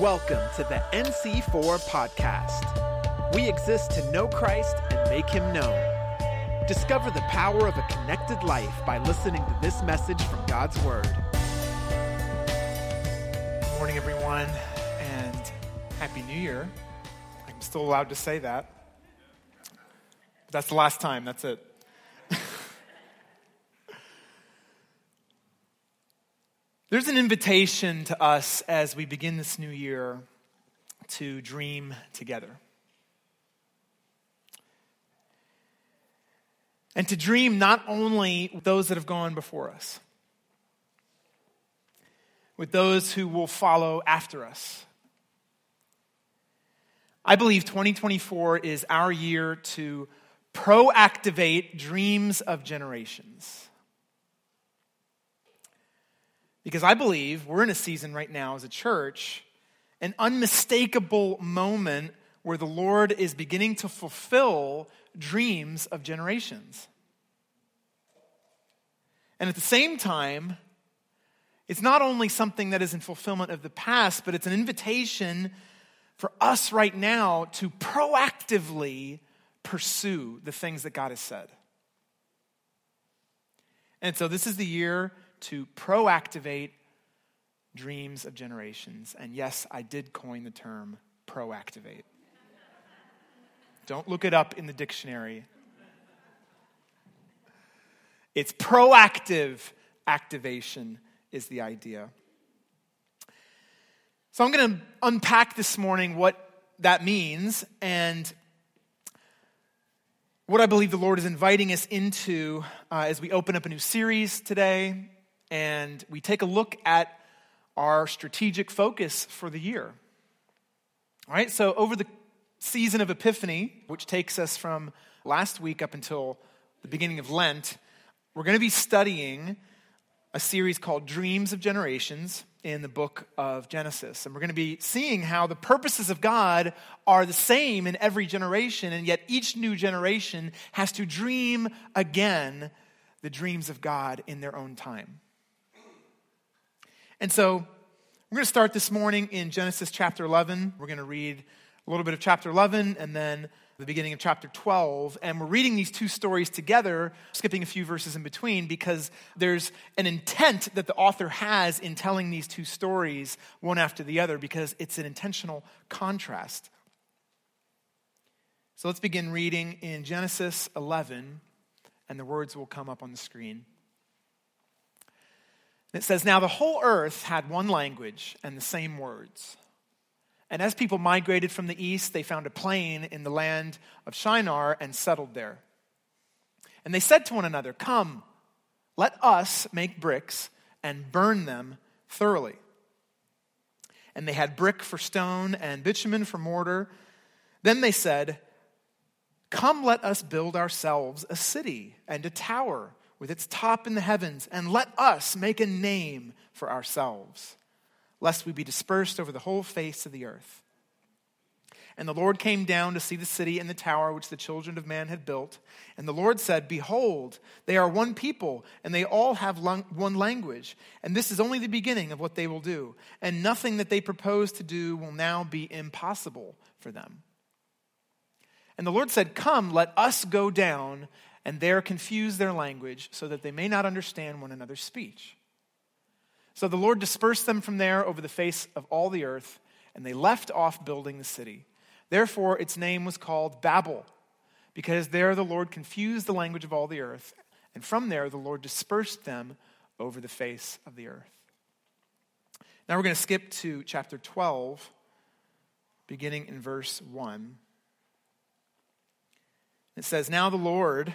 Welcome to the NC4 podcast. We exist to know Christ and make him known. Discover the power of a connected life by listening to this message from God's Word. Good morning, everyone, and Happy New Year. I'm still allowed to say that. That's the last time, that's it. There's an invitation to us as we begin this new year to dream together. And to dream not only with those that have gone before us, with those who will follow after us. I believe 2024 is our year to proactivate dreams of generations. Because I believe we're in a season right now as a church, an unmistakable moment where the Lord is beginning to fulfill dreams of generations. And at the same time, it's not only something that is in fulfillment of the past, but it's an invitation for us right now to proactively pursue the things that God has said. And so this is the year to proactivate dreams of generations. And yes, I did coin the term proactivate. Don't look it up in the dictionary. It's proactive activation, is the idea. So I'm going to unpack this morning what that means and what I believe the Lord is inviting us into uh, as we open up a new series today and we take a look at our strategic focus for the year. All right, so over the season of Epiphany, which takes us from last week up until the beginning of Lent, we're going to be studying a series called Dreams of Generations in the book of Genesis. And we're going to be seeing how the purposes of God are the same in every generation, and yet each new generation has to dream again the dreams of God in their own time. And so we're going to start this morning in Genesis chapter 11. We're going to read a little bit of chapter 11 and then the beginning of chapter 12. And we're reading these two stories together, skipping a few verses in between, because there's an intent that the author has in telling these two stories one after the other, because it's an intentional contrast. So let's begin reading in Genesis 11, and the words will come up on the screen. It says, Now the whole earth had one language and the same words. And as people migrated from the east, they found a plain in the land of Shinar and settled there. And they said to one another, Come, let us make bricks and burn them thoroughly. And they had brick for stone and bitumen for mortar. Then they said, Come, let us build ourselves a city and a tower with its top in the heavens, and let us make a name for ourselves, lest we be dispersed over the whole face of the earth. And the Lord came down to see the city and the tower which the children of man had built. And the Lord said, Behold, they are one people, and they all have one language. And this is only the beginning of what they will do. And nothing that they propose to do will now be impossible for them. And the Lord said, Come, let us go down and there confuse their language so that they may not understand one another's speech. So the Lord dispersed them from there over the face of all the earth, and they left off building the city. Therefore, its name was called Babel, because there the Lord confused the language of all the earth, and from there the Lord dispersed them over the face of the earth. Now we're going to skip to chapter 12, beginning in verse 1. It says, Now the Lord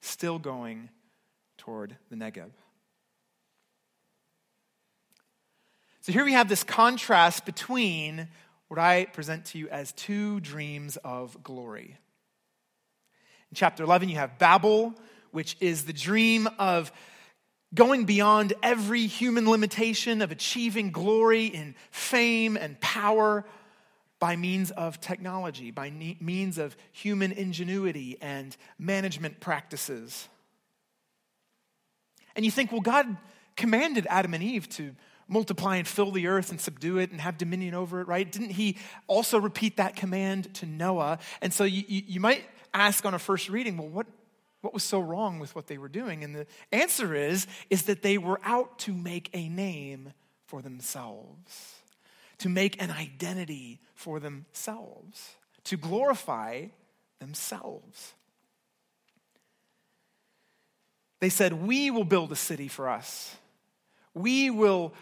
still going toward the Negeb. So here we have this contrast between what I present to you as two dreams of glory. In chapter 11, you have Babel, which is the dream of going beyond every human limitation, of achieving glory in fame and power by means of technology, by means of human ingenuity and management practices. And you think, well, God commanded Adam and Eve to multiply and fill the earth and subdue it and have dominion over it, right? Didn't he also repeat that command to Noah? And so you, you, you might ask on a first reading, well, what, what was so wrong with what they were doing? And the answer is, is that they were out to make a name for themselves, to make an identity for themselves, to glorify themselves. They said, We will build a city for us. We will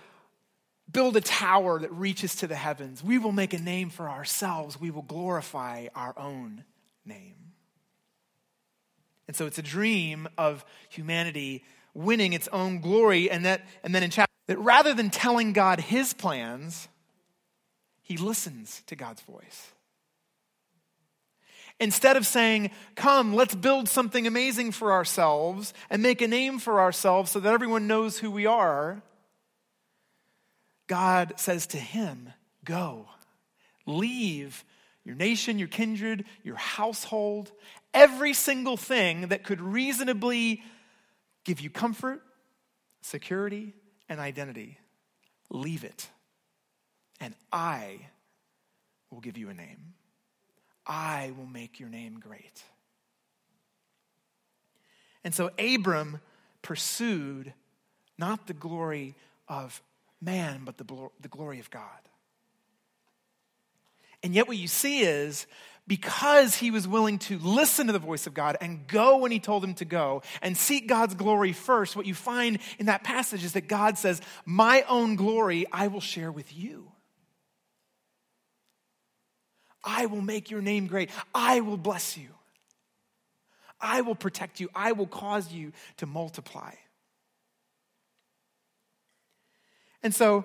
build a tower that reaches to the heavens. We will make a name for ourselves. We will glorify our own name. And so it's a dream of humanity winning its own glory. And, that, and then in chapter, that rather than telling God his plans, he listens to God's voice. Instead of saying, Come, let's build something amazing for ourselves and make a name for ourselves so that everyone knows who we are, God says to him, Go, leave your nation, your kindred, your household, every single thing that could reasonably give you comfort, security, and identity. Leave it. And I will give you a name. I will make your name great. And so Abram pursued not the glory of man, but the, the glory of God. And yet, what you see is because he was willing to listen to the voice of God and go when he told him to go and seek God's glory first, what you find in that passage is that God says, My own glory I will share with you. I will make your name great. I will bless you. I will protect you. I will cause you to multiply. And so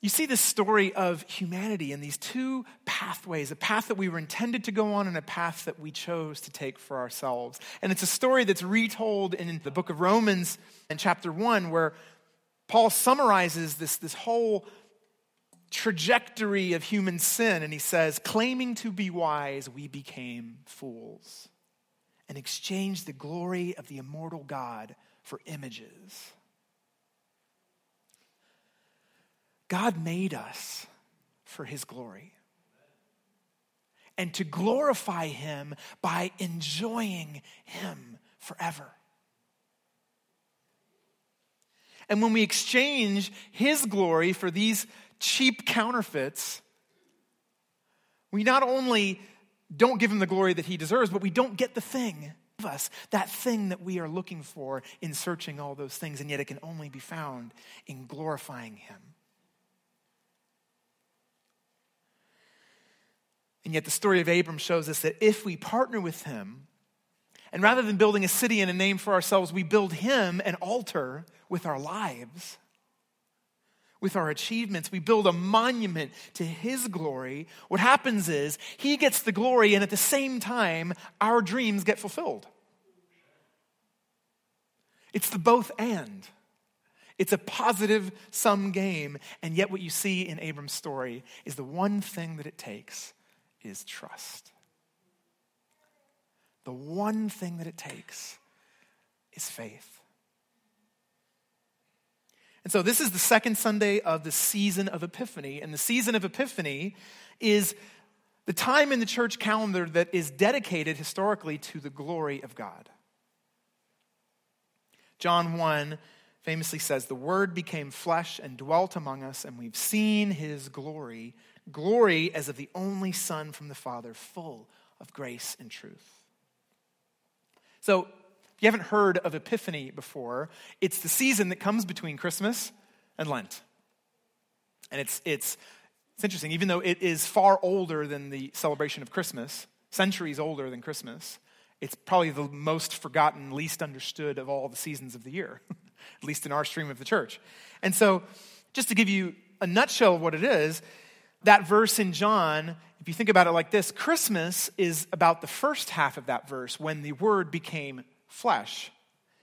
you see this story of humanity in these two pathways a path that we were intended to go on and a path that we chose to take for ourselves. And it's a story that's retold in the book of Romans in chapter 1, where Paul summarizes this, this whole trajectory of human sin. And he says, Claiming to be wise, we became fools and exchanged the glory of the immortal God for images God made us for his glory. And to glorify him by enjoying him forever. And when we exchange his glory for these cheap counterfeits, we not only don't give him the glory that he deserves, but we don't get the thing of us, that thing that we are looking for in searching all those things, and yet it can only be found in glorifying him. And yet, the story of Abram shows us that if we partner with him, and rather than building a city and a name for ourselves, we build him an altar with our lives, with our achievements. We build a monument to his glory. What happens is he gets the glory, and at the same time, our dreams get fulfilled. It's the both and. It's a positive sum game. And yet, what you see in Abram's story is the one thing that it takes is trust. The one thing that it takes is faith. And so, this is the second Sunday of the season of Epiphany. And the season of Epiphany is the time in the church calendar that is dedicated historically to the glory of God. John 1 famously says, The Word became flesh and dwelt among us, and we've seen his glory glory as of the only Son from the Father, full of grace and truth. So, if you haven't heard of Epiphany before, it's the season that comes between Christmas and Lent. And it's, it's, it's interesting, even though it is far older than the celebration of Christmas, centuries older than Christmas, it's probably the most forgotten, least understood of all the seasons of the year, at least in our stream of the church. And so, just to give you a nutshell of what it is, that verse in John, if you think about it like this, Christmas is about the first half of that verse when the word became flesh.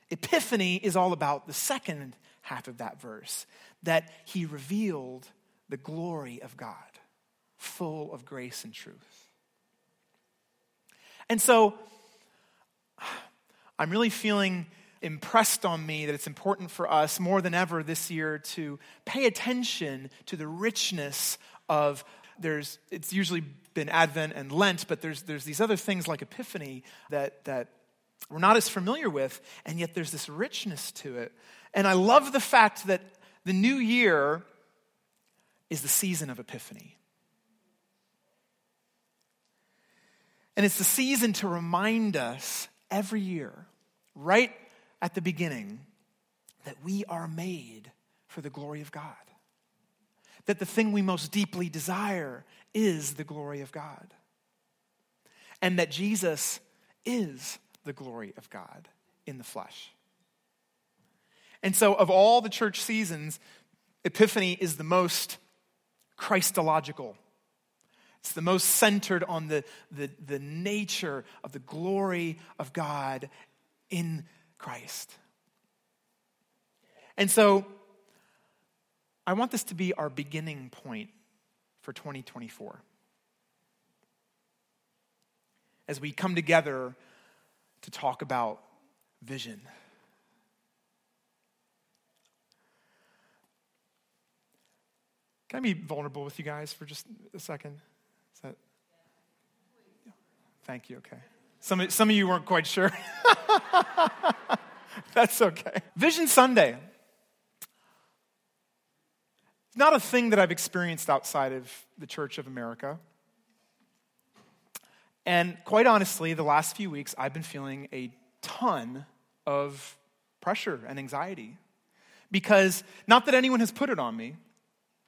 Epiphany is all about the second half of that verse, that he revealed the glory of God, full of grace and truth. And so, I'm really feeling impressed on me that it's important for us more than ever this year to pay attention to the richness of there's it's usually been Advent and Lent, but there's there's these other things like Epiphany that that we're not as familiar with, and yet there's this richness to it. And I love the fact that the new year is the season of Epiphany. And it's the season to remind us every year, right at the beginning, that we are made for the glory of God that the thing we most deeply desire is the glory of God. And that Jesus is the glory of God in the flesh. And so, of all the church seasons, Epiphany is the most Christological. It's the most centered on the, the, the nature of the glory of God in Christ. And so, I want this to be our beginning point for 2024. As we come together to talk about vision. Can I be vulnerable with you guys for just a second? Is that? Thank you. Okay. Some, some of you weren't quite sure. That's okay. Vision Sunday It's not a thing that I've experienced outside of the Church of America. And quite honestly, the last few weeks, I've been feeling a ton of pressure and anxiety. Because, not that anyone has put it on me,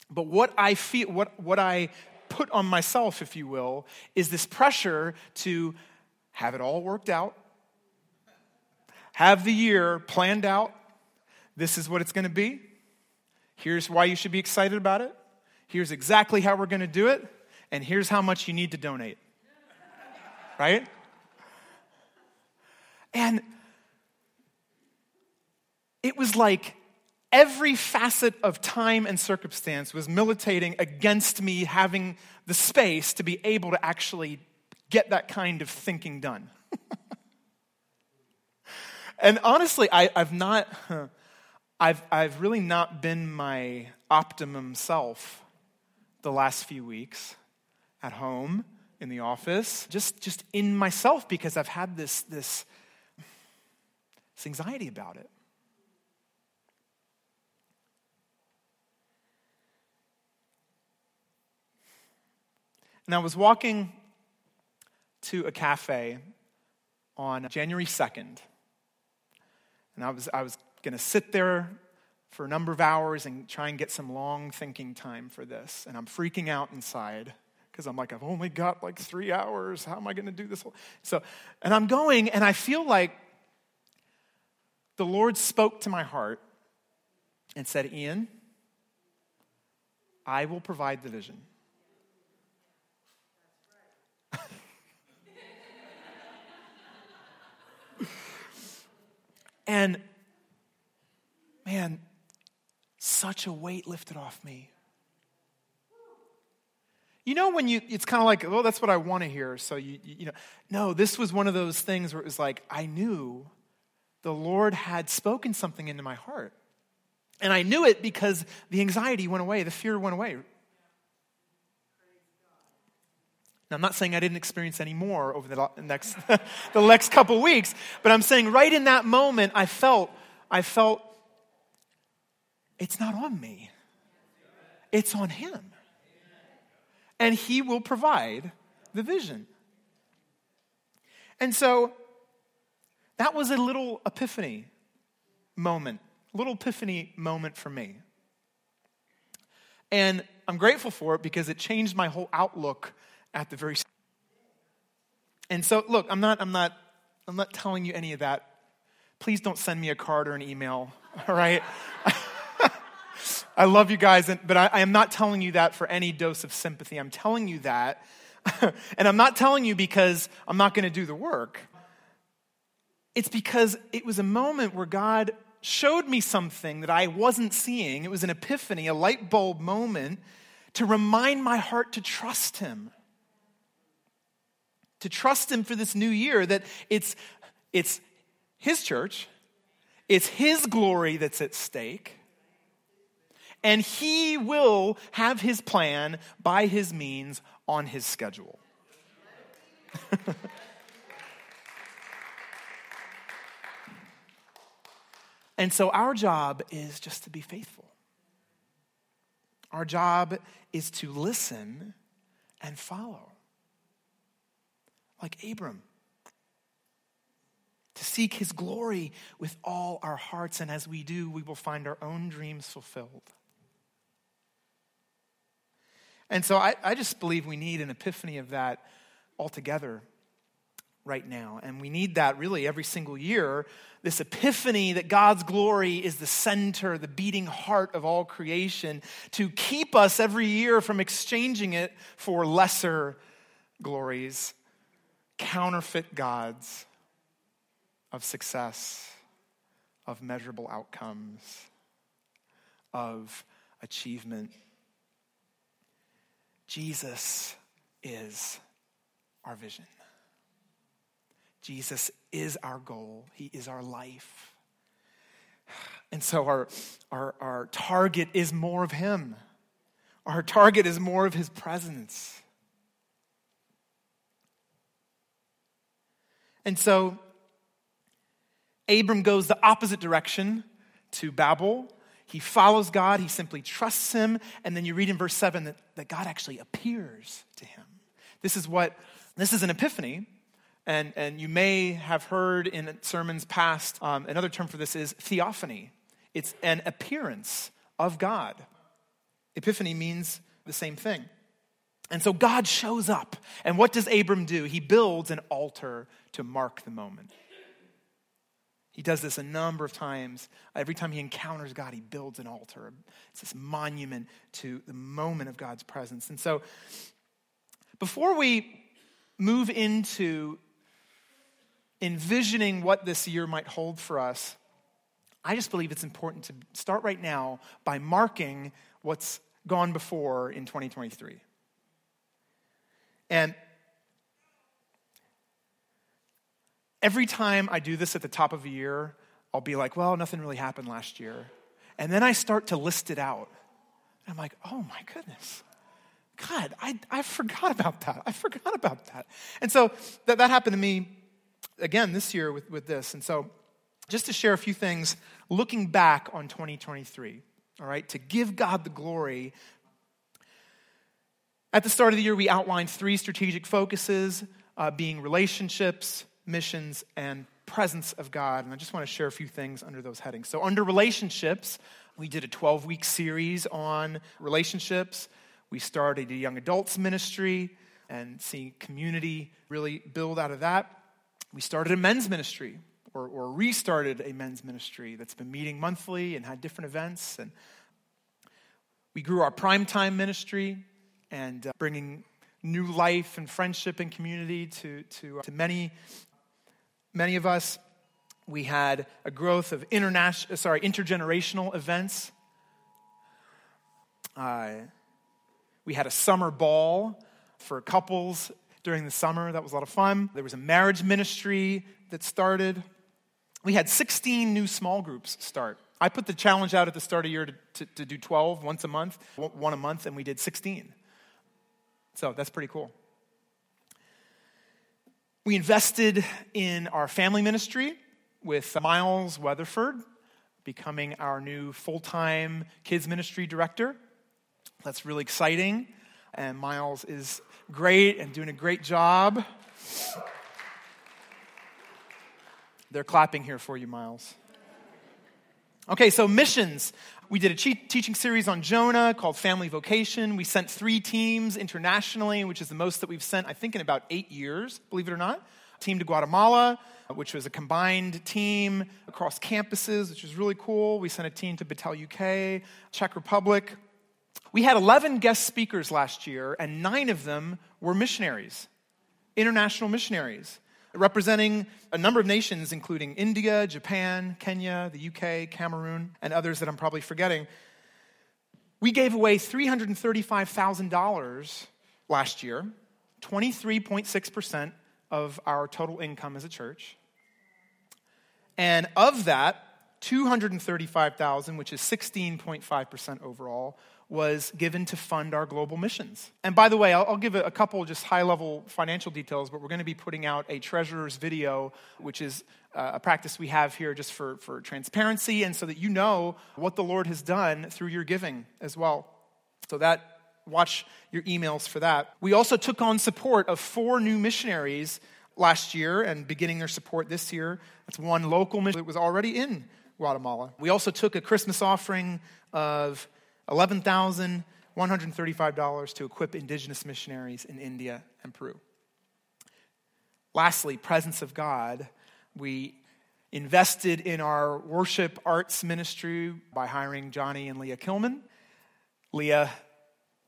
but what I feel, what, what I put on myself, if you will, is this pressure to have it all worked out, have the year planned out. This is what it's going to be. Here's why you should be excited about it. Here's exactly how we're going to do it. And here's how much you need to donate. Right? And it was like every facet of time and circumstance was militating against me having the space to be able to actually get that kind of thinking done. and honestly, I, have not. I've, I've really not been my optimum self the last few weeks at home, in the office, just, just in myself because I've had this, this, this anxiety about it. And I was walking to a cafe on January 2nd. And I was, I was going to sit there for a number of hours and try and get some long thinking time for this. And I'm freaking out inside because I'm like, I've only got like three hours. How am I going to do this? So, and I'm going, and I feel like the Lord spoke to my heart and said, Ian, I will provide the vision. and man, such a weight lifted off me. You know, when you, it's kind of like, oh, that's what I want to hear. So, you, you know, no, this was one of those things where it was like, I knew the Lord had spoken something into my heart. And I knew it because the anxiety went away, the fear went away. Now, I'm not saying I didn't experience any more over the next, the next couple weeks, but I'm saying right in that moment, I felt, I felt, it's not on me, it's on Him. And He will provide the vision. And so that was a little epiphany moment, little epiphany moment for me. And I'm grateful for it because it changed my whole outlook at the very and so look i'm not i'm not i'm not telling you any of that please don't send me a card or an email all right i love you guys but I, I am not telling you that for any dose of sympathy. I'm telling you that and i'm not telling you because i'm not going to do the work. It's because it was a moment where god showed me something that i wasn't seeing. It was an epiphany a light bulb moment to remind my heart to trust him. To trust Him for this new year, that it's, it's His church, it's His glory that's at stake, and He will have His plan by His means on His schedule. and so our job is just to be faithful. Our job is to listen and follow like Abram. To seek his glory with all our hearts, and as we do, we will find our own dreams fulfilled. And so I, I just believe we need an epiphany of that altogether right now. And we need that really every single year this epiphany that God's glory is the center, the beating heart of all creation, to keep us every year from exchanging it for lesser glories counterfeit gods of success, of measurable outcomes, of achievement. Jesus is our vision. Jesus is our goal. He is our life. And so our, our, our target is more of Him. Our target is more of His presence. And so Abram goes the opposite direction to Babel. He follows God, he simply trusts him. And then you read in verse 7 that, that God actually appears to him. This is what, this is an epiphany. And, and you may have heard in sermons past, um, another term for this is theophany. It's an appearance of God. Epiphany means the same thing. And so God shows up. And what does Abram do? He builds an altar to mark the moment. He does this a number of times. Every time he encounters God, he builds an altar. It's this monument to the moment of God's presence. And so, before we move into envisioning what this year might hold for us, I just believe it's important to start right now by marking what's gone before in 2023. And every time I do this at the top of a year, I'll be like, well, nothing really happened last year. And then I start to list it out. I'm like, oh my goodness. God, I, I forgot about that. I forgot about that. And so that, that happened to me again this year with, with this. And so just to share a few things looking back on 2023, all right, to give God the glory at the start of the year, we outlined three strategic focuses uh, being relationships, missions, and presence of God. And I just want to share a few things under those headings. So, under relationships, we did a 12 week series on relationships. We started a young adults ministry and seeing community really build out of that. We started a men's ministry or, or restarted a men's ministry that's been meeting monthly and had different events. And we grew our primetime ministry and uh, bringing new life and friendship and community to, to, uh, to many, many of us. We had a growth of international, sorry, intergenerational events. Uh, We had a summer ball for couples during the summer. That was a lot of fun. There was a marriage ministry that started. We had 16 new small groups start. I put the challenge out at the start of the year to, to, to do 12 once a month, one a month, and we did 16. So that's pretty cool. We invested in our family ministry with Miles Weatherford becoming our new full time kids ministry director. That's really exciting. And Miles is great and doing a great job. They're clapping here for you, Miles. Okay, so missions. We did a teaching series on Jonah called Family Vocation. We sent three teams internationally, which is the most that we've sent, I think, in about eight years, believe it or not. A team to Guatemala, which was a combined team across campuses, which was really cool. We sent a team to Battelle UK, Czech Republic. We had 11 guest speakers last year, and nine of them were missionaries, international missionaries representing a number of nations, including India, Japan, Kenya, the UK, Cameroon, and others that I'm probably forgetting. We gave away $335,000 last year, 23.6% of our total income as a church. And of that, 235,000, which is 16.5% overall, was given to fund our global missions. And by the way, I'll, I'll give a, a couple just high level financial details, but we're going to be putting out a treasurer's video, which is uh, a practice we have here just for, for transparency and so that you know what the Lord has done through your giving as well. So that, watch your emails for that. We also took on support of four new missionaries last year and beginning their support this year. That's one local mission that was already in Guatemala. We also took a Christmas offering of $11,135 to equip indigenous missionaries in India and Peru. Lastly, presence of God. We invested in our worship arts ministry by hiring Johnny and Leah Kilman. Leah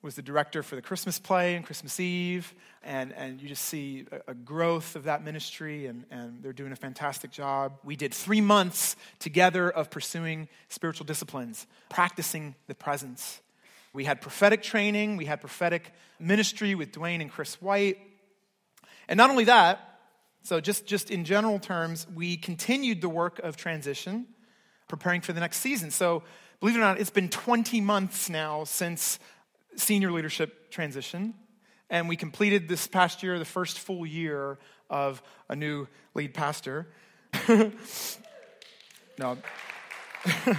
was the director for the Christmas play and Christmas Eve, and, and you just see a, a, growth of that ministry, and, and they're doing a fantastic job. We did three months together of pursuing spiritual disciplines, practicing the presence. We had prophetic training, we had prophetic ministry with Dwayne and Chris White. And not only that, so just, just in general terms, we continued the work of transition, preparing for the next season. So, believe it or not, it's been 20 months now since senior leadership transition. And we completed this past year the first full year of a new lead pastor. no.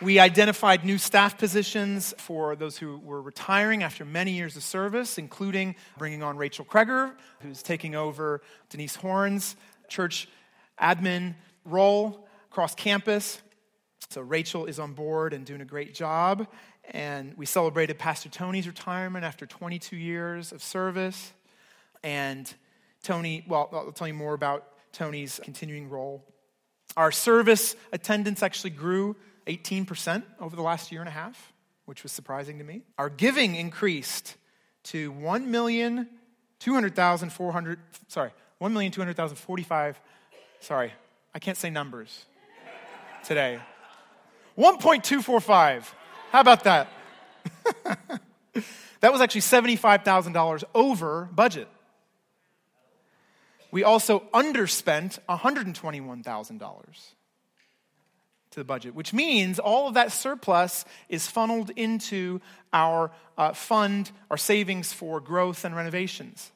we identified new staff positions for those who were retiring after many years of service, including bringing on Rachel Kreger, who's taking over Denise Horn's church admin role across campus. So Rachel is on board and doing a great job. And we celebrated Pastor Tony's retirement after 22 years of service. And Tony, well, I'll tell you more about Tony's continuing role. Our service attendance actually grew 18% over the last year and a half, which was surprising to me. Our giving increased to 1,200,400, sorry, 1,200,045, sorry, I can't say numbers today. 1.245 how about that? that was actually $75,000 over budget. We also underspent $121,000 to the budget, which means all of that surplus is funneled into our uh, fund, our savings for growth and renovations.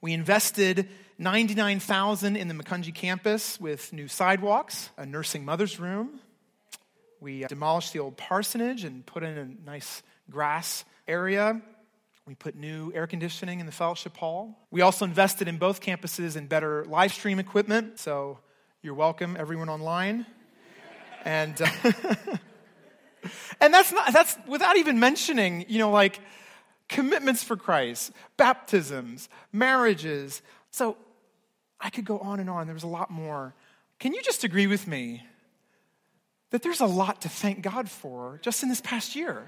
We invested 99,000 in the Macungie campus with new sidewalks, a nursing mother's room, we uh, demolished the old parsonage and put in a nice grass area. We put new air conditioning in the fellowship hall. We also invested in both campuses in better live stream equipment. So you're welcome, everyone online. and uh, and that's not that's without even mentioning, you know, like commitments for Christ, baptisms, marriages. So I could go on and on. There was a lot more. Can you just agree with me that there's a lot to thank God for just in this past year,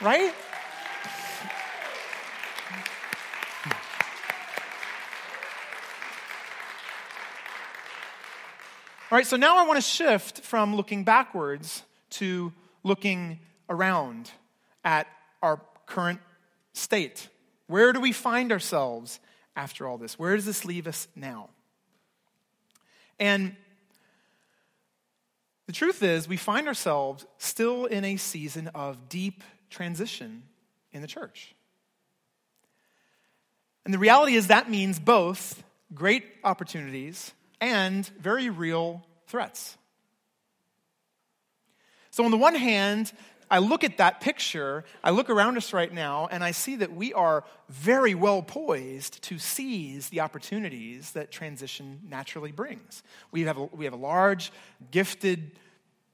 right? All right, so now I want to shift from looking backwards to looking around at our current state. Where do we find ourselves after all this? Where does this leave us now? And the truth is, we find ourselves still in a season of deep transition in the church. And the reality is, that means both great opportunities and very real threats. So, on the one hand, I look at that picture, I look around us right now, and I see that we are very well poised to seize the opportunities that transition naturally brings. We have a, we have a large, gifted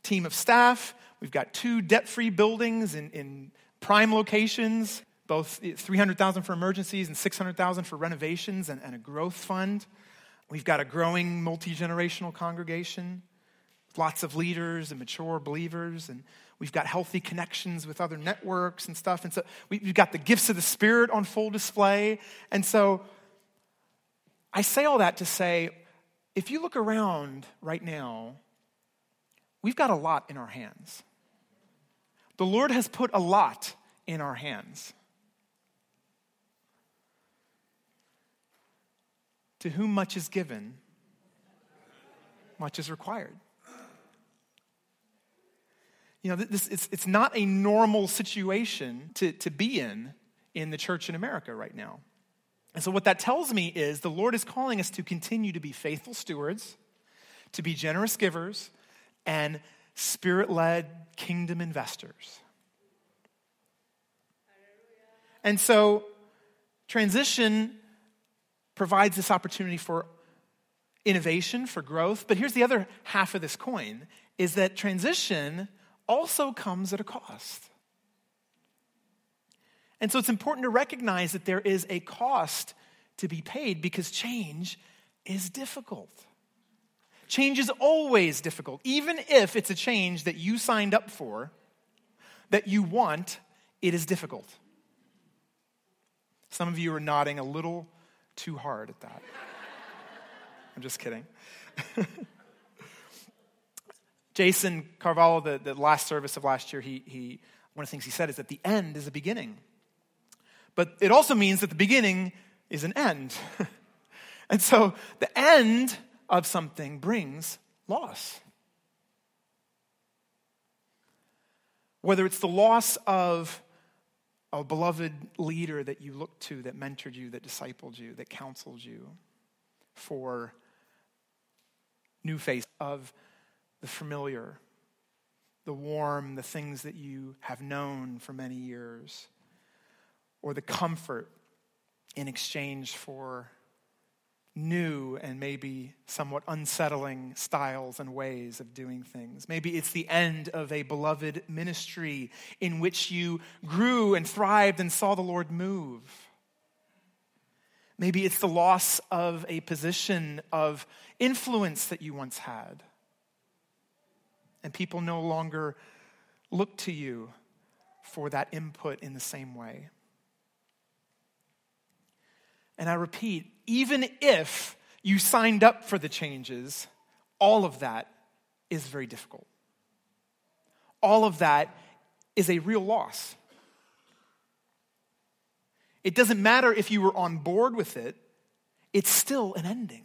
team of staff. We've got two debt free buildings in, in prime locations, both 300,000 for emergencies and 600,000 for renovations and, and a growth fund. We've got a growing multi generational congregation, lots of leaders and mature believers, and we've got healthy connections with other networks and stuff. And so we've got the gifts of the Spirit on full display. And so I say all that to say if you look around right now, we've got a lot in our hands. The Lord has put a lot in our hands. To whom much is given, much is required. You know, this, it's, it's not a normal situation to, to be in in the church in America right now. And so, what that tells me is the Lord is calling us to continue to be faithful stewards, to be generous givers, and spirit led kingdom investors. And so, transition provides this opportunity for innovation, for growth. But here's the other half of this coin is that transition also comes at a cost. And so it's important to recognize that there is a cost to be paid because change is difficult. Change is always difficult, even if it's a change that you signed up for, that you want, it is difficult. Some of you are nodding a little too hard at that. I'm just kidding. Jason Carvalho, the, the last service of last year, he, he, one of the things he said is that the end is a beginning. But it also means that the beginning is an end. and so the end of something brings loss. Whether it's the loss of a beloved leader that you looked to, that mentored you, that discipled you, that counseled you for new face of the familiar, the warm, the things that you have known for many years, or the comfort in exchange for new and maybe somewhat unsettling styles and ways of doing things. Maybe it's the end of a beloved ministry in which you grew and thrived and saw the Lord move. Maybe it's the loss of a position of influence that you once had. And people no longer look to you for that input in the same way. And I repeat, even if you signed up for the changes, all of that is very difficult. All of that is a real loss. It doesn't matter if you were on board with it, it's still an ending.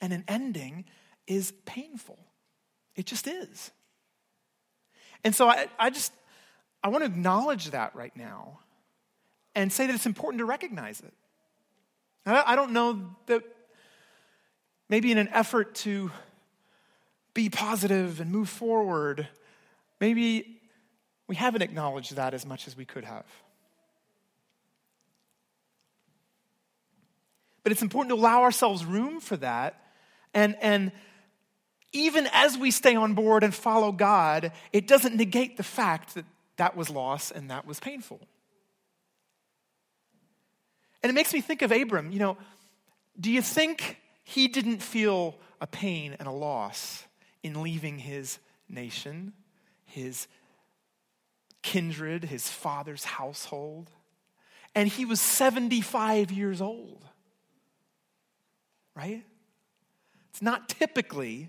And an ending is painful. It just is. And so I, I just, I want to acknowledge that right now and say that it's important to recognize it. I don't know that maybe in an effort to be positive and move forward, maybe we haven't acknowledged that as much as we could have. But it's important to allow ourselves room for that. And, and even as we stay on board and follow God, it doesn't negate the fact that that was loss and that was painful. And it makes me think of Abram. You know, do you think he didn't feel a pain and a loss in leaving his nation, his kindred, his father's household? And he was 75 years old, right? It's not typically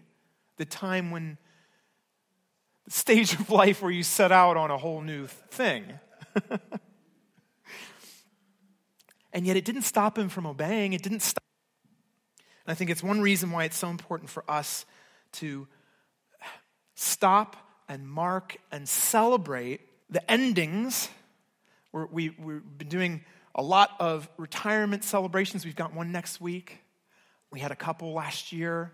the time when the stage of life where you set out on a whole new thing. and yet it didn't stop him from obeying. It didn't stop. And I think it's one reason why it's so important for us to stop and mark and celebrate the endings. We're, we, we've been doing a lot of retirement celebrations. We've got one next week. We had a couple last year.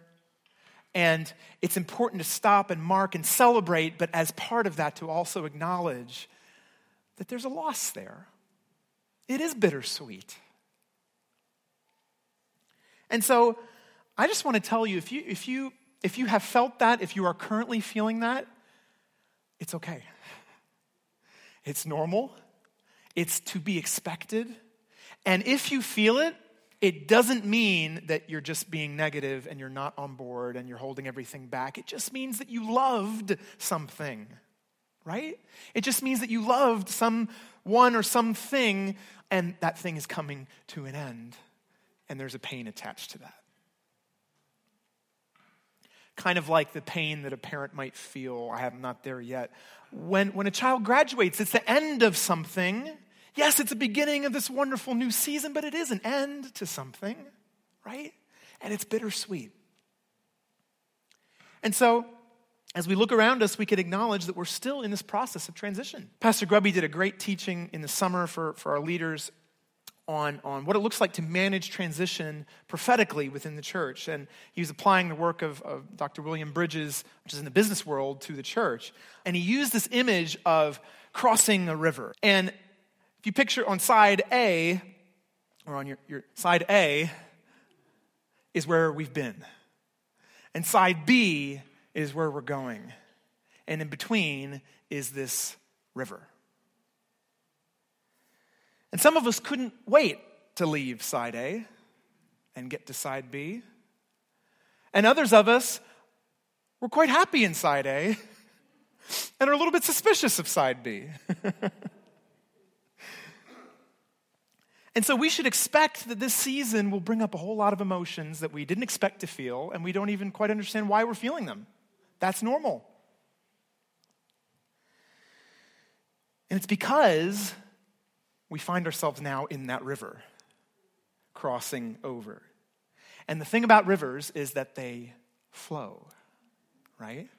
And it's important to stop and mark and celebrate, but as part of that, to also acknowledge that there's a loss there. It is bittersweet. And so I just want to tell you if you, if you, if you have felt that, if you are currently feeling that, it's okay. It's normal. It's to be expected. And if you feel it, it doesn't mean that you're just being negative and you're not on board and you're holding everything back. It just means that you loved something, right? It just means that you loved someone or something and that thing is coming to an end and there's a pain attached to that. Kind of like the pain that a parent might feel, I am not there yet. When, when a child graduates, it's the end of something Yes, it's the beginning of this wonderful new season, but it is an end to something, right? And it's bittersweet. And so, as we look around us, we can acknowledge that we're still in this process of transition. Pastor Grubby did a great teaching in the summer for, for our leaders on, on what it looks like to manage transition prophetically within the church. And he was applying the work of, of Dr. William Bridges, which is in the business world, to the church. And he used this image of crossing a river. And you picture on side A, or on your, your side A, is where we've been. And side B is where we're going. And in between is this river. And some of us couldn't wait to leave side A and get to side B. And others of us were quite happy in side A and are a little bit suspicious of side B. And so we should expect that this season will bring up a whole lot of emotions that we didn't expect to feel, and we don't even quite understand why we're feeling them. That's normal. And it's because we find ourselves now in that river, crossing over. And the thing about rivers is that they flow, right?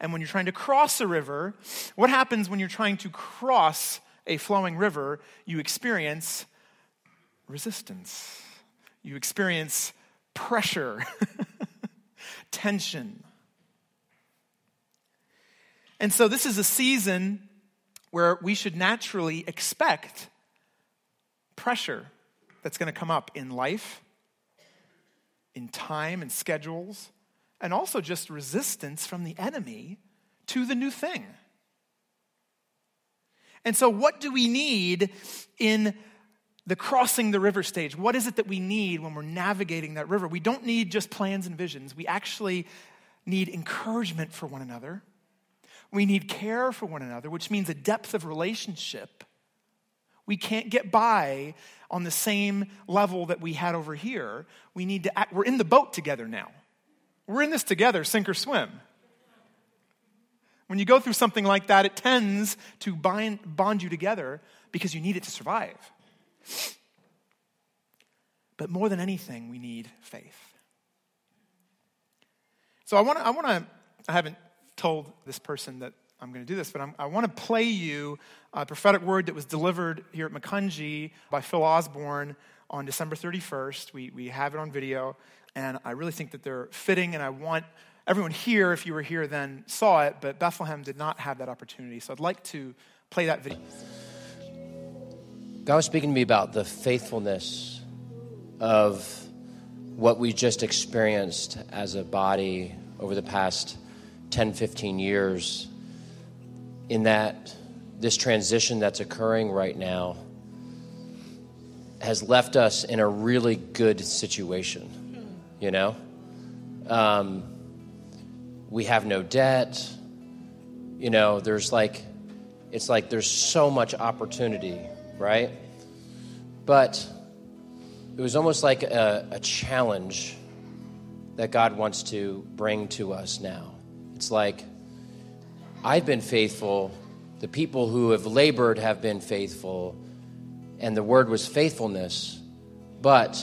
And when you're trying to cross a river, what happens when you're trying to cross a flowing river? You experience resistance. You experience pressure, tension. And so, this is a season where we should naturally expect pressure that's going to come up in life, in time and schedules, and also just resistance from the enemy to the new thing. And so, what do we need in the crossing the river stage. What is it that we need when we're navigating that river? We don't need just plans and visions. We actually need encouragement for one another. We need care for one another, which means a depth of relationship. We can't get by on the same level that we had over here. We need to act, we're in the boat together now. We're in this together, sink or swim. When you go through something like that, it tends to bind, bond you together because you need it to survive. But more than anything, we need faith. So I want to, I want to, I haven't told this person that I'm going to do this, but I'm, i want to play you a prophetic word that was delivered here at Macungie by Phil Osborne on December 31st. We, we have it on video, and I really think that they're fitting, and I want everyone here, if you were here then, saw it, but Bethlehem did not have that opportunity. So I'd like to play that video. God was speaking to me about the faithfulness of what we just experienced as a body over the past 10, 15 years, in that this transition that's occurring right now has left us in a really good situation, you know? Um, we have no debt. You know, there's like, it's like there's so much opportunity right? But it was almost like a, a challenge that God wants to bring to us now. It's like, I've been faithful The people who have labored have been faithful, and the word was faithfulness, but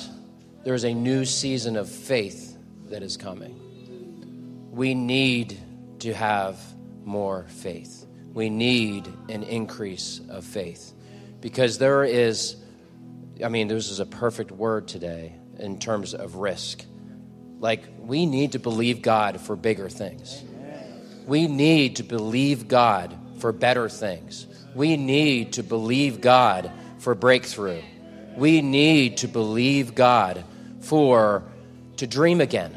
there is a new season of faith that is coming. We need to have more faith. We need an increase of faith because there is, I mean, this is a perfect word today in terms of risk. Like, we need to believe God for bigger things. We need to believe God for better things. We need to believe God for breakthrough. We need to believe God for to dream again.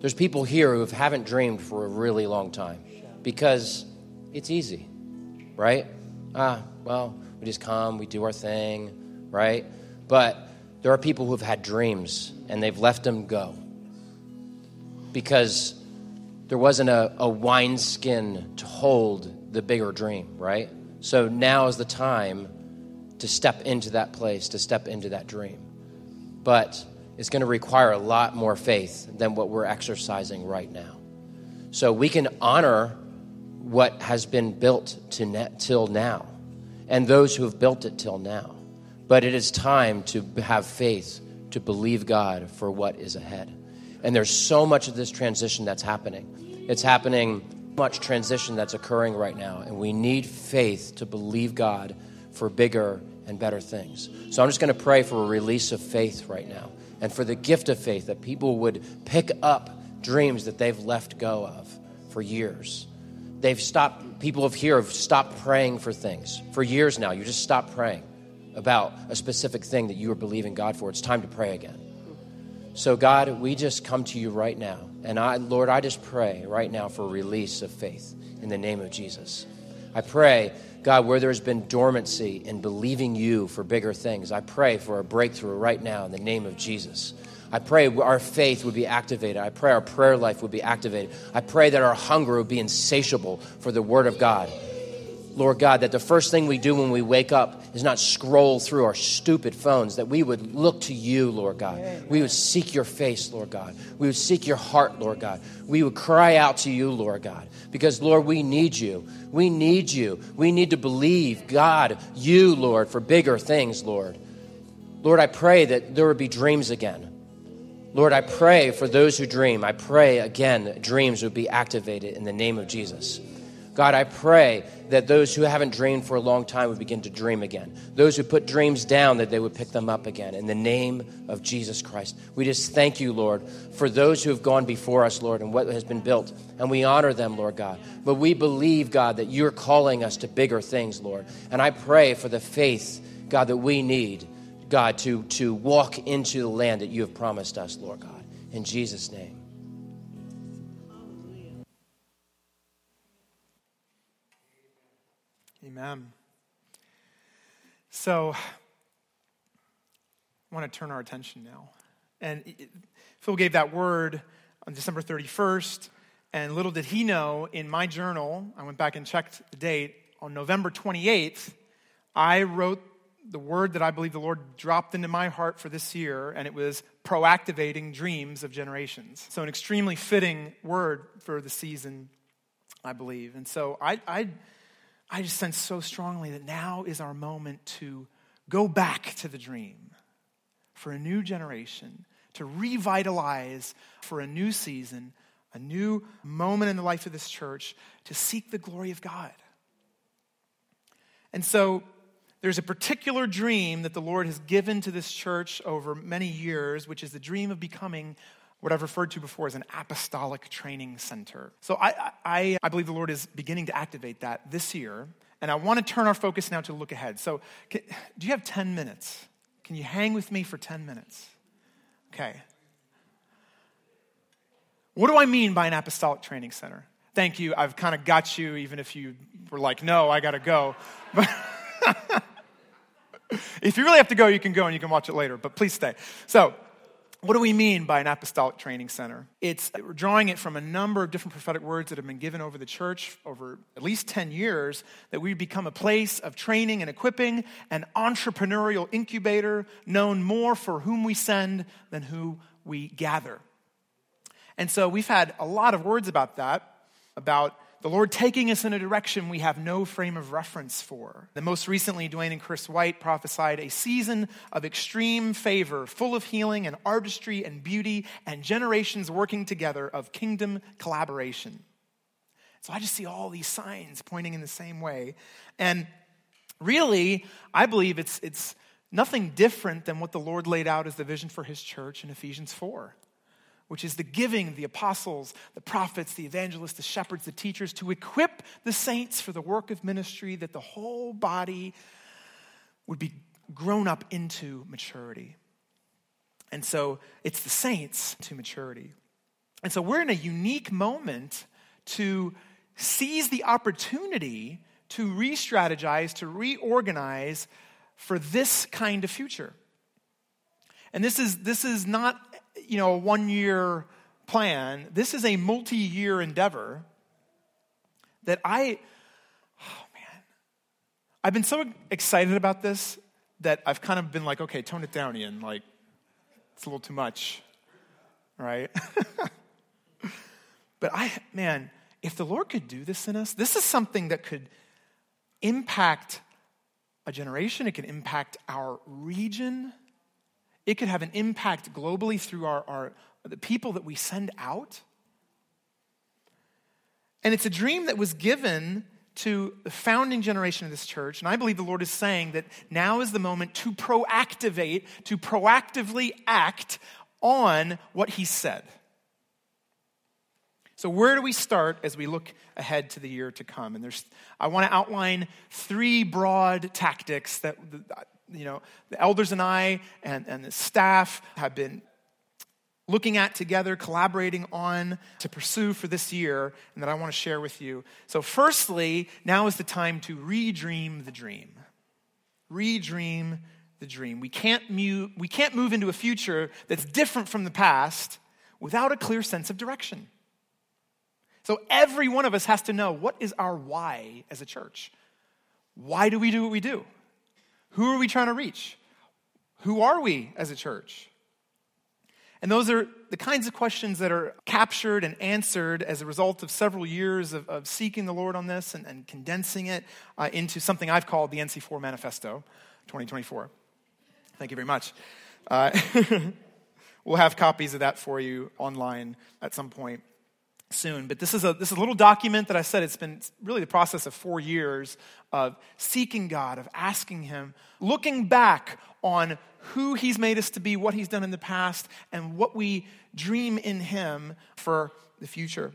There's people here who haven't dreamed for a really long time because it's easy, right? Ah, well, we just come, we do our thing, right? But there are people who've had dreams and they've left them go because there wasn't a, a wineskin to hold the bigger dream, right? So now is the time to step into that place, to step into that dream. But it's going to require a lot more faith than what we're exercising right now. So we can honor what has been built to ne- till now and those who have built it till now. But it is time to have faith to believe God for what is ahead. And there's so much of this transition that's happening. It's happening, much transition that's occurring right now. And we need faith to believe God for bigger and better things. So I'm just going to pray for a release of faith right now and for the gift of faith that people would pick up dreams that they've left go of for years. They've stopped, people of here have stopped praying for things. For years now, you just stopped praying about a specific thing that you are believing God for. It's time to pray again. So, God, we just come to you right now. And I, Lord, I just pray right now for release of faith in the name of Jesus. I pray, God, where there's been dormancy in believing you for bigger things, I pray for a breakthrough right now in the name of Jesus. I pray our faith would be activated. I pray our prayer life would be activated. I pray that our hunger would be insatiable for the Word of God. Lord God, that the first thing we do when we wake up is not scroll through our stupid phones, that we would look to you, Lord God. We would seek your face, Lord God. We would seek your heart, Lord God. We would cry out to you, Lord God, because, Lord, we need you. We need you. We need to believe, God, you, Lord, for bigger things, Lord. Lord, I pray that there would be dreams again. Lord, I pray for those who dream. I pray again, dreams would be activated in the name of Jesus. God, I pray that those who haven't dreamed for a long time would begin to dream again. Those who put dreams down, that they would pick them up again. In the name of Jesus Christ. We just thank you, Lord, for those who have gone before us, Lord, and what has been built. And we honor them, Lord God. But we believe, God, that you're calling us to bigger things, Lord. And I pray for the faith, God, that we need, God, to, to walk into the land that you have promised us, Lord God. In Jesus' name. Amen. So, I want to turn our attention now. And Phil gave that word on December 31st, and little did he know, in my journal, I went back and checked the date, on November 28th, I wrote the word that I believe the Lord dropped into my heart for this year, and it was proactivating dreams of generations. So, an extremely fitting word for the season, I believe. And so, I, I I just sense so strongly that now is our moment to go back to the dream for a new generation, to revitalize for a new season, a new moment in the life of this church, to seek the glory of God. And so there's a particular dream that the Lord has given to this church over many years, which is the dream of becoming what I've referred to before as an apostolic training center. So I, I, I believe the Lord is beginning to activate that this year. And I want to turn our focus now to look ahead. So, can, do you have 10 minutes? Can you hang with me for 10 minutes? Okay. What do I mean by an apostolic training center? Thank you. I've kind of got you, even if you were like, no, I got to go. But if you really have to go, you can go and you can watch it later, but please stay. So, what do we mean by an apostolic training center? It's drawing it from a number of different prophetic words that have been given over the church over at least 10 years that we become a place of training and equipping, an entrepreneurial incubator known more for whom we send than who we gather. And so we've had a lot of words about that, about the Lord taking us in a direction we have no frame of reference for. The most recently, Dwayne and Chris White prophesied a season of extreme favor, full of healing and artistry and beauty, and generations working together of kingdom collaboration. So I just see all these signs pointing in the same way. And really, I believe it's, it's nothing different than what the Lord laid out as the vision for his church in Ephesians 4 which is the giving the apostles, the prophets, the evangelists, the shepherds, the teachers, to equip the saints for the work of ministry that the whole body would be grown up into maturity. And so it's the saints to maturity. And so we're in a unique moment to seize the opportunity to re strategize, to reorganize for this kind of future. And this is, this is not you know, a one year plan. This is a multi year endeavor that I, oh man, I've been so excited about this that I've kind of been like, okay, tone it down, Ian. Like, it's a little too much, right? but I, man, if the Lord could do this in us, this is something that could impact a generation, it can impact our region. It could have an impact globally through our, our, the people that we send out. And it's a dream that was given to the founding generation of this church. And I believe the Lord is saying that now is the moment to proactivate, to proactively act on what He said. So, where do we start as we look ahead to the year to come? And there's, I want to outline three broad tactics that you know, the elders and I and, and the staff have been looking at together, collaborating on to pursue for this year, and that I want to share with you. So, firstly, now is the time to redream the dream. Redream the dream. We can't, move, we can't move into a future that's different from the past without a clear sense of direction. So, every one of us has to know what is our why as a church? Why do we do what we do? Who are we trying to reach? Who are we as a church? And those are the kinds of questions that are captured and answered as a result of several years of, of seeking the Lord on this and, and condensing it uh, into something I've called the NC4 Manifesto 2024. Thank you very much. Uh, we'll have copies of that for you online at some point soon. But this is, a, this is a little document that I said it's been really the process of four years of seeking God, of asking Him, looking back on who He's made us to be, what He's done in the past, and what we dream in Him for the future.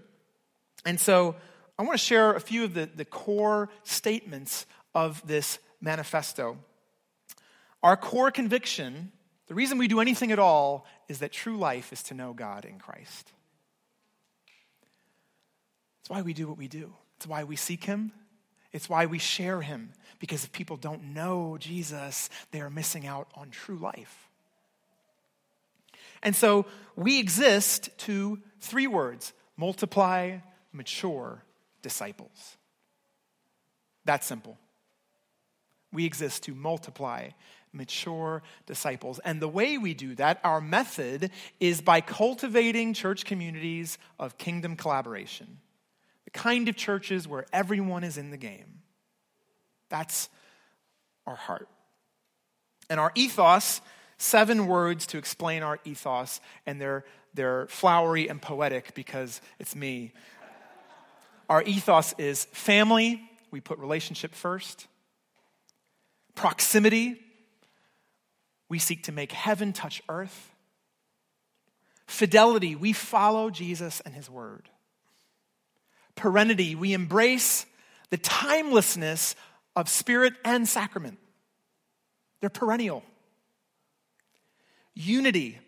And so I want to share a few of the, the core statements of this manifesto. Our core conviction, the reason we do anything at all, is that true life is to know God in Christ. It's why we do what we do. It's why we seek Him. It's why we share Him. Because if people don't know Jesus, they are missing out on true life. And so we exist to three words multiply, mature, disciples. That simple. We exist to multiply, mature disciples. And the way we do that, our method, is by cultivating church communities of kingdom collaboration kind of churches where everyone is in the game. That's our heart. And our ethos, seven words to explain our ethos, and they're, they're flowery and poetic because it's me. Our ethos is family, we put relationship first. Proximity, we seek to make heaven touch earth. Fidelity, we follow Jesus and his word perenity. We embrace the timelessness of spirit and sacrament. They're perennial. Unity.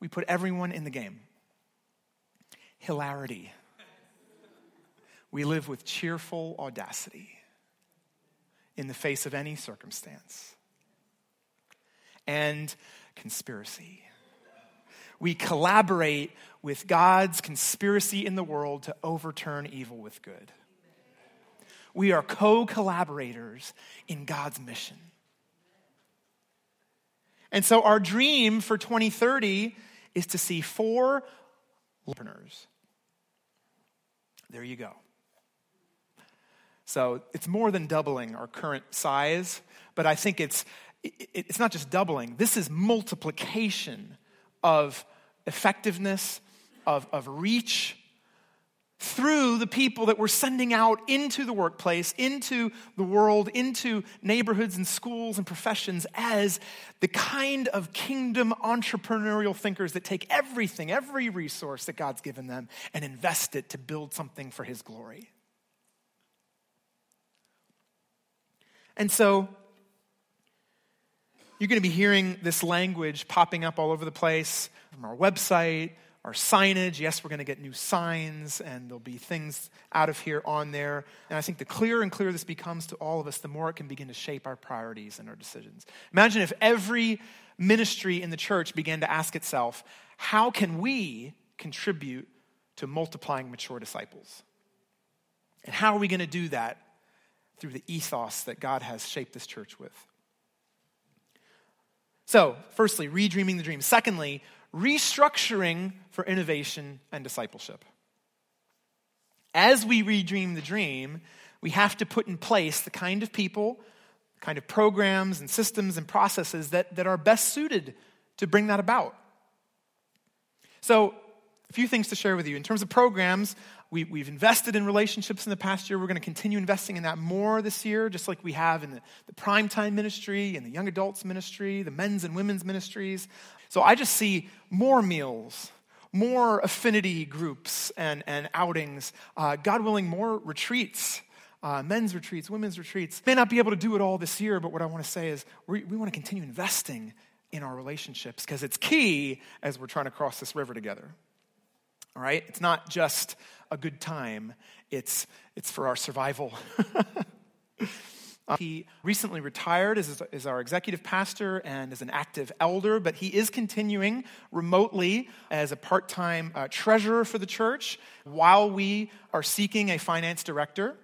We put everyone in the game. Hilarity. We live with cheerful audacity in the face of any circumstance. And conspiracy. We collaborate with God's conspiracy in the world to overturn evil with good. We are co collaborators in God's mission. And so, our dream for 2030 is to see four entrepreneurs. There you go. So it's more than doubling our current size, but I think it's, it's not just doubling, this is multiplication of effectiveness, of, of reach, through the people that we're sending out into the workplace, into the world, into neighborhoods and schools and professions as the kind of kingdom entrepreneurial thinkers that take everything, every resource that God's given them, and invest it to build something for His glory. And so, you're going to be hearing this language popping up all over the place from our website, our signage. Yes, we're going to get new signs, and there'll be things out of here on there. And I think the clearer and clearer this becomes to all of us, the more it can begin to shape our priorities and our decisions. Imagine if every ministry in the church began to ask itself, how can we contribute to multiplying mature disciples? And how are we going to do that through the ethos that God has shaped this church with? So, firstly, redreaming the dream. Secondly, restructuring for innovation and discipleship. As we redream the dream, we have to put in place the kind of people, kind of programs and systems and processes that, that are best suited to bring that about. So, a few things to share with you. In terms of programs, we, we've invested in relationships in the past year. We're going to continue investing in that more this year, just like we have in the, the primetime ministry and the young adults ministry, the men's and women's ministries. So I just see more meals, more affinity groups and, and outings, uh, God willing, more retreats. Uh, men's retreats, women's retreats. May not be able to do it all this year, but what I want to say is we, we want to continue investing in our relationships because it's key as we're trying to cross this river together. All right? It's not just a good time, it's, it's for our survival. Uh, he recently retired as, as our executive pastor and as an active elder, but he is continuing remotely as a part time uh, treasurer for the church while we are seeking a finance director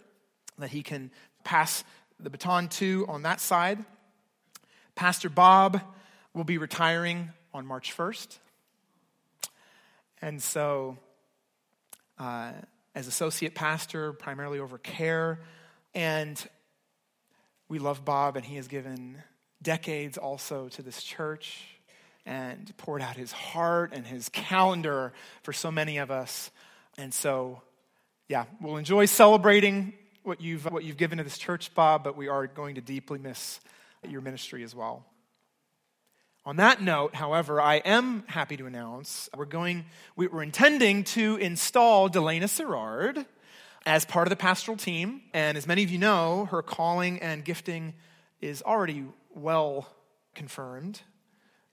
that he can pass the baton to on that side. Pastor Bob will be retiring on March 1st. And so, uh, as associate pastor, primarily over care, and we love Bob, and he has given decades also to this church and poured out his heart and his calendar for so many of us. And so, yeah, we'll enjoy celebrating what you've, what you've given to this church, Bob, but we are going to deeply miss your ministry as well. On that note, however, I am happy to announce we're going, we're intending to install Delana Sirard as part of the pastoral team. And as many of you know, her calling and gifting is already well confirmed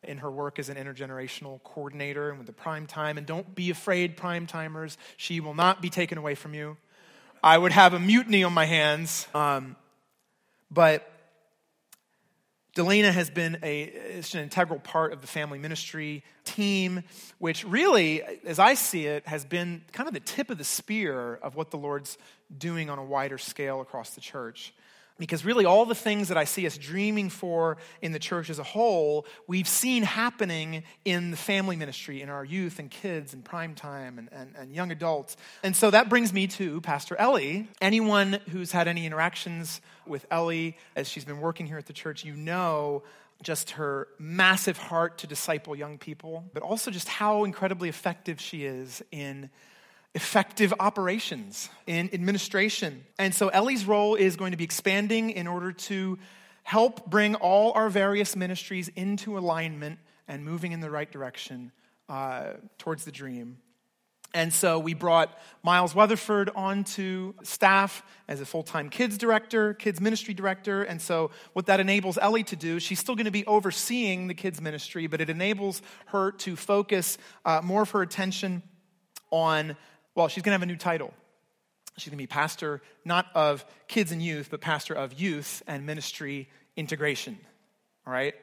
in her work as an intergenerational coordinator and with the prime time. And don't be afraid, prime timers, she will not be taken away from you. I would have a mutiny on my hands. Um, but Delana has been a, an integral part of the family ministry team, which really, as I see it, has been kind of the tip of the spear of what the Lord's doing on a wider scale across the church. Because really, all the things that I see us dreaming for in the church as a whole, we've seen happening in the family ministry, in our youth and kids and prime time and, and, and young adults. And so that brings me to Pastor Ellie. Anyone who's had any interactions with Ellie as she's been working here at the church, you know just her massive heart to disciple young people, but also just how incredibly effective she is in effective operations in administration. And so Ellie's role is going to be expanding in order to help bring all our various ministries into alignment and moving in the right direction uh, towards the dream. And so we brought Miles Weatherford onto staff as a full time kids director, kids ministry director. And so, what that enables Ellie to do, she's still going to be overseeing the kids ministry, but it enables her to focus uh, more of her attention on well, she's going to have a new title. She's going to be pastor not of kids and youth, but pastor of youth and ministry integration. All right?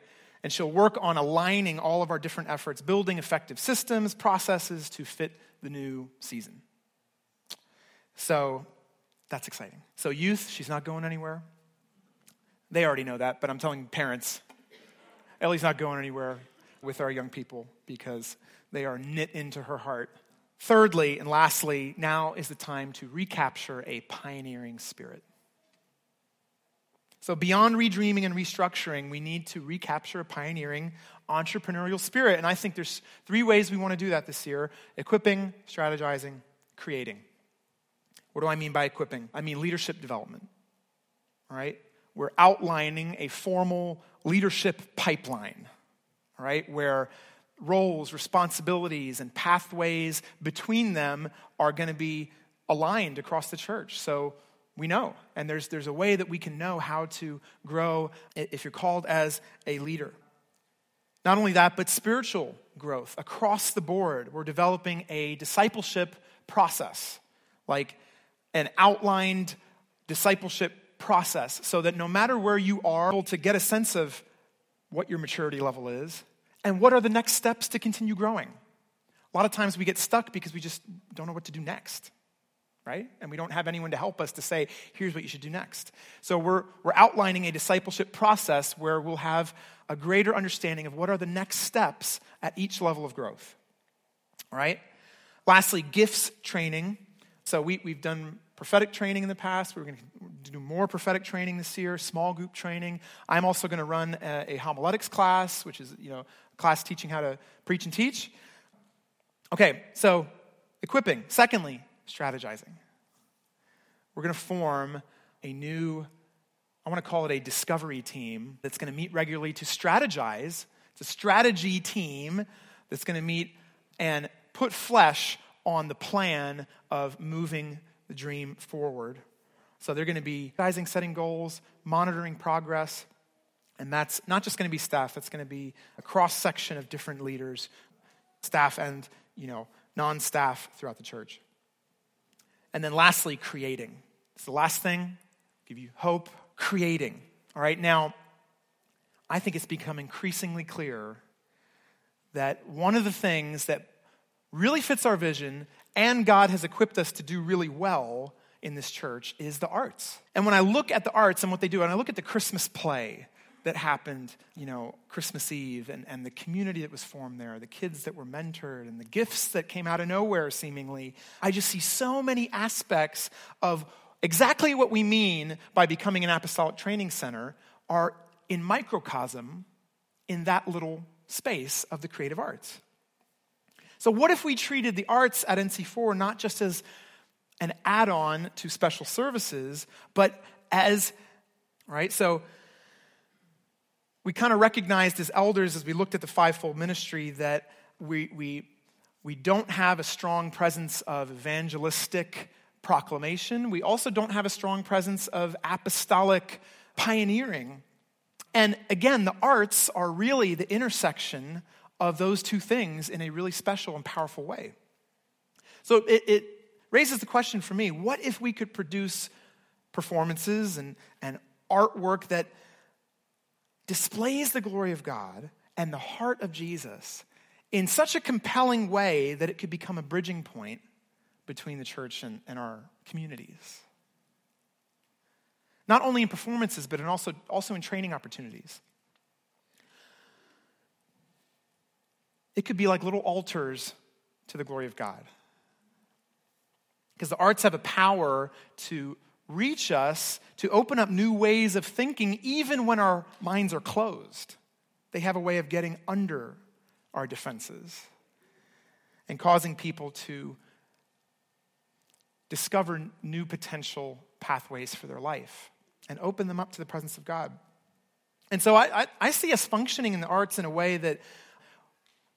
And she'll work on aligning all of our different efforts, building effective systems, processes to fit the new season. So that's exciting. So, youth, she's not going anywhere. They already know that, but I'm telling parents, Ellie's not going anywhere with our young people because they are knit into her heart Thirdly, and lastly, now is the time to recapture a pioneering spirit. So, beyond redreaming and restructuring, we need to recapture a pioneering entrepreneurial spirit. And I think there's three ways we want to do that this year equipping, strategizing, creating. What do I mean by equipping? I mean leadership development. All right? We're outlining a formal leadership pipeline, all right, where roles, responsibilities, and pathways between them are going to be aligned across the church. So we know, and there's, there's a way that we can know how to grow if you're called as a leader. Not only that, but spiritual growth across the board. We're developing a discipleship process, like an outlined discipleship process, so that no matter where you are, to get a sense of what your maturity level is and what are the next steps to continue growing. A lot of times we get stuck because we just don't know what to do next right? And we don't have anyone to help us to say, here's what you should do next. So we're, we're outlining a discipleship process where we'll have a greater understanding of what are the next steps at each level of growth, all right? Lastly, gifts training. So we, we've done prophetic training in the past. We're going to do more prophetic training this year, small group training. I'm also going to run a, a homiletics class, which is, you know, a class teaching how to preach and teach. Okay, so equipping. Secondly, strategizing. We're going to form a new, I want to call it a discovery team that's going to meet regularly to strategize. It's a strategy team that's going to meet and put flesh on the plan of moving the dream forward. So they're going to be advising, setting goals, monitoring progress, and that's not just going to be staff, that's going to be a cross section of different leaders, staff and, you know, non-staff throughout the church. And then lastly, creating. It's the last thing, give you hope, creating. All right, now, I think it's become increasingly clear that one of the things that really fits our vision and God has equipped us to do really well in this church is the arts. And when I look at the arts and what they do, and I look at the Christmas play, that happened, you know, Christmas Eve and, and the community that was formed there, the kids that were mentored, and the gifts that came out of nowhere, seemingly. I just see so many aspects of exactly what we mean by becoming an apostolic training center are in microcosm in that little space of the creative arts. So, what if we treated the arts at NC4 not just as an add on to special services, but as, right? So, we kind of recognized as elders, as we looked at the fivefold ministry, that we, we, we don't have a strong presence of evangelistic proclamation. We also don't have a strong presence of apostolic pioneering. And again, the arts are really the intersection of those two things in a really special and powerful way. So it, it raises the question for me what if we could produce performances and, and artwork that displays the glory of God and the heart of Jesus in such a compelling way that it could become a bridging point between the church and, and our communities. Not only in performances, but in also, also in training opportunities. It could be like little altars to the glory of God. Because the arts have a power to reach us to open up new ways of thinking, even when our minds are closed. They have a way of getting under our defenses and causing people to discover new potential pathways for their life and open them up to the presence of God. And so I, I, I, see us functioning in the arts in a way that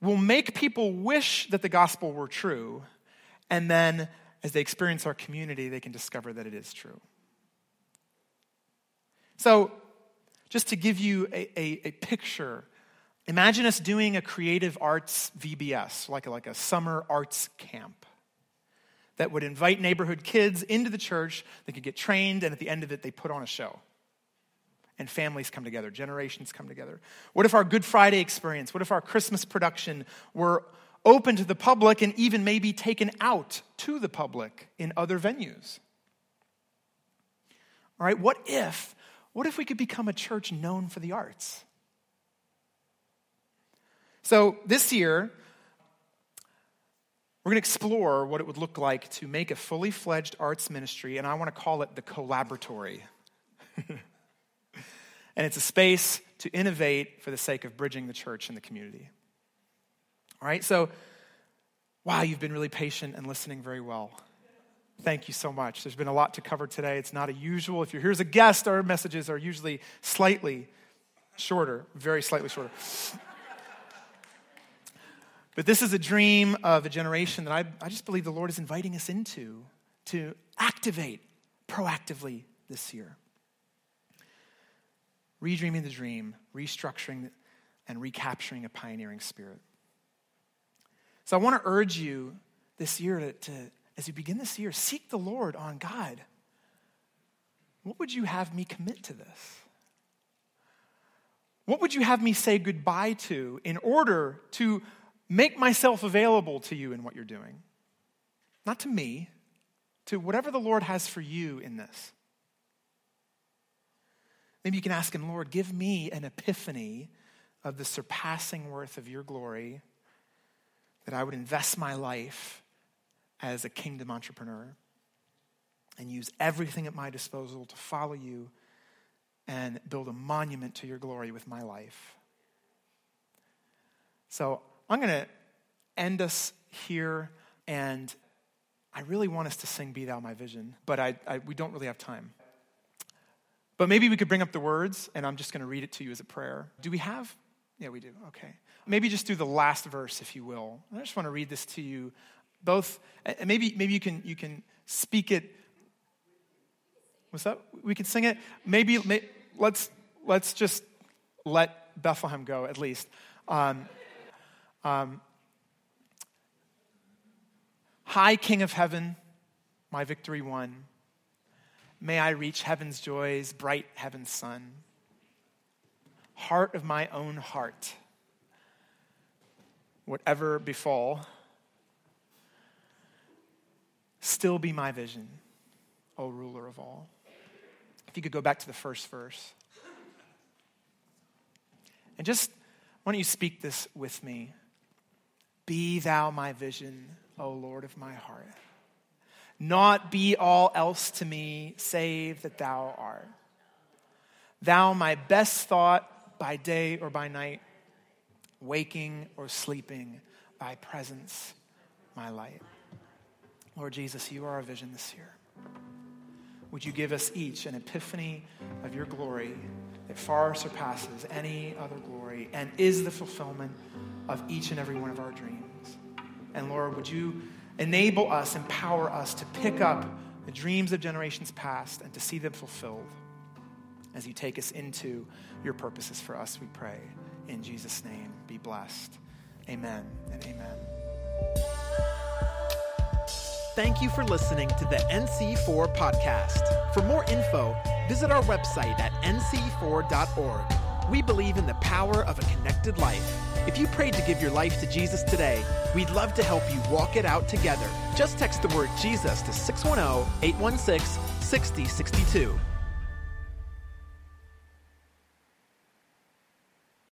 will make people wish that the gospel were true and then as they experience our community, they can discover that it is true. So, just to give you a, a, a picture, imagine us doing a creative arts VBS, like a, like a summer arts camp that would invite neighborhood kids into the church. They could get trained, and at the end of it, they put on a show. And families come together, generations come together. What if our Good Friday experience, what if our Christmas production were open to the public and even maybe taken out to the public in other venues. All right, what if what if we could become a church known for the arts? So, this year we're going to explore what it would look like to make a fully fledged arts ministry, and I want to call it the collaboratory. And it's a space to innovate for the sake of bridging the church and the community. All right, so, wow, you've been really patient and listening very well. Thank you so much. There's been a lot to cover today. It's not a usual. If you're here as a guest, our messages are usually slightly shorter, very slightly shorter. But this is a dream of a generation that I, I just believe the Lord is inviting us into to activate proactively this year. Redreaming the dream, restructuring and recapturing a pioneering spirit. So I want to urge you this year to, to, as you begin this year, seek the Lord on God. What would you have me commit to this? What would you have me say goodbye to in order to make myself available to you in what you're doing? Not to me, to whatever the Lord has for you in this. Maybe you can ask Him, Lord, give me an epiphany of the surpassing worth of your glory, that I would invest my life as a kingdom entrepreneur and use everything at my disposal to follow you and build a monument to your glory with my life. So I'm going to end us here, and I really want us to sing Be Thou My Vision, but I, I, we don't really have time. But maybe we could bring up the words, and I'm just going to read it to you as a prayer. Do we have? Yeah, we do. Okay. Maybe just do the last verse, if you will. I just want to read this to you, both. And maybe, maybe you can you can speak it. What's that? We can sing it. Maybe may, let's let's just let Bethlehem go at least. Um, um, High King of Heaven, my victory won. May I reach heaven's joys, bright heaven's sun. Heart of my own heart, whatever befall, still be my vision, O ruler of all. If you could go back to the first verse. And just, why don't you speak this with me? Be thou my vision, O Lord of my heart. Not be all else to me, save that thou art. Thou, my best thought by day or by night, waking or sleeping, thy presence, my light. Lord Jesus, you are our vision this year. Would you give us each an epiphany of your glory that far surpasses any other glory and is the fulfillment of each and every one of our dreams? And Lord, would you enable us, empower us to pick up the dreams of generations past and to see them fulfilled as you take us into your purposes for us, we pray. In Jesus' name, be blessed. Amen and amen. Thank you for listening to the NC4 podcast. For more info, visit our website at nc4.org. We believe in the power of a connected life. If you prayed to give your life to Jesus today, we'd love to help you walk it out together. Just text the word Jesus to 610 816 6062.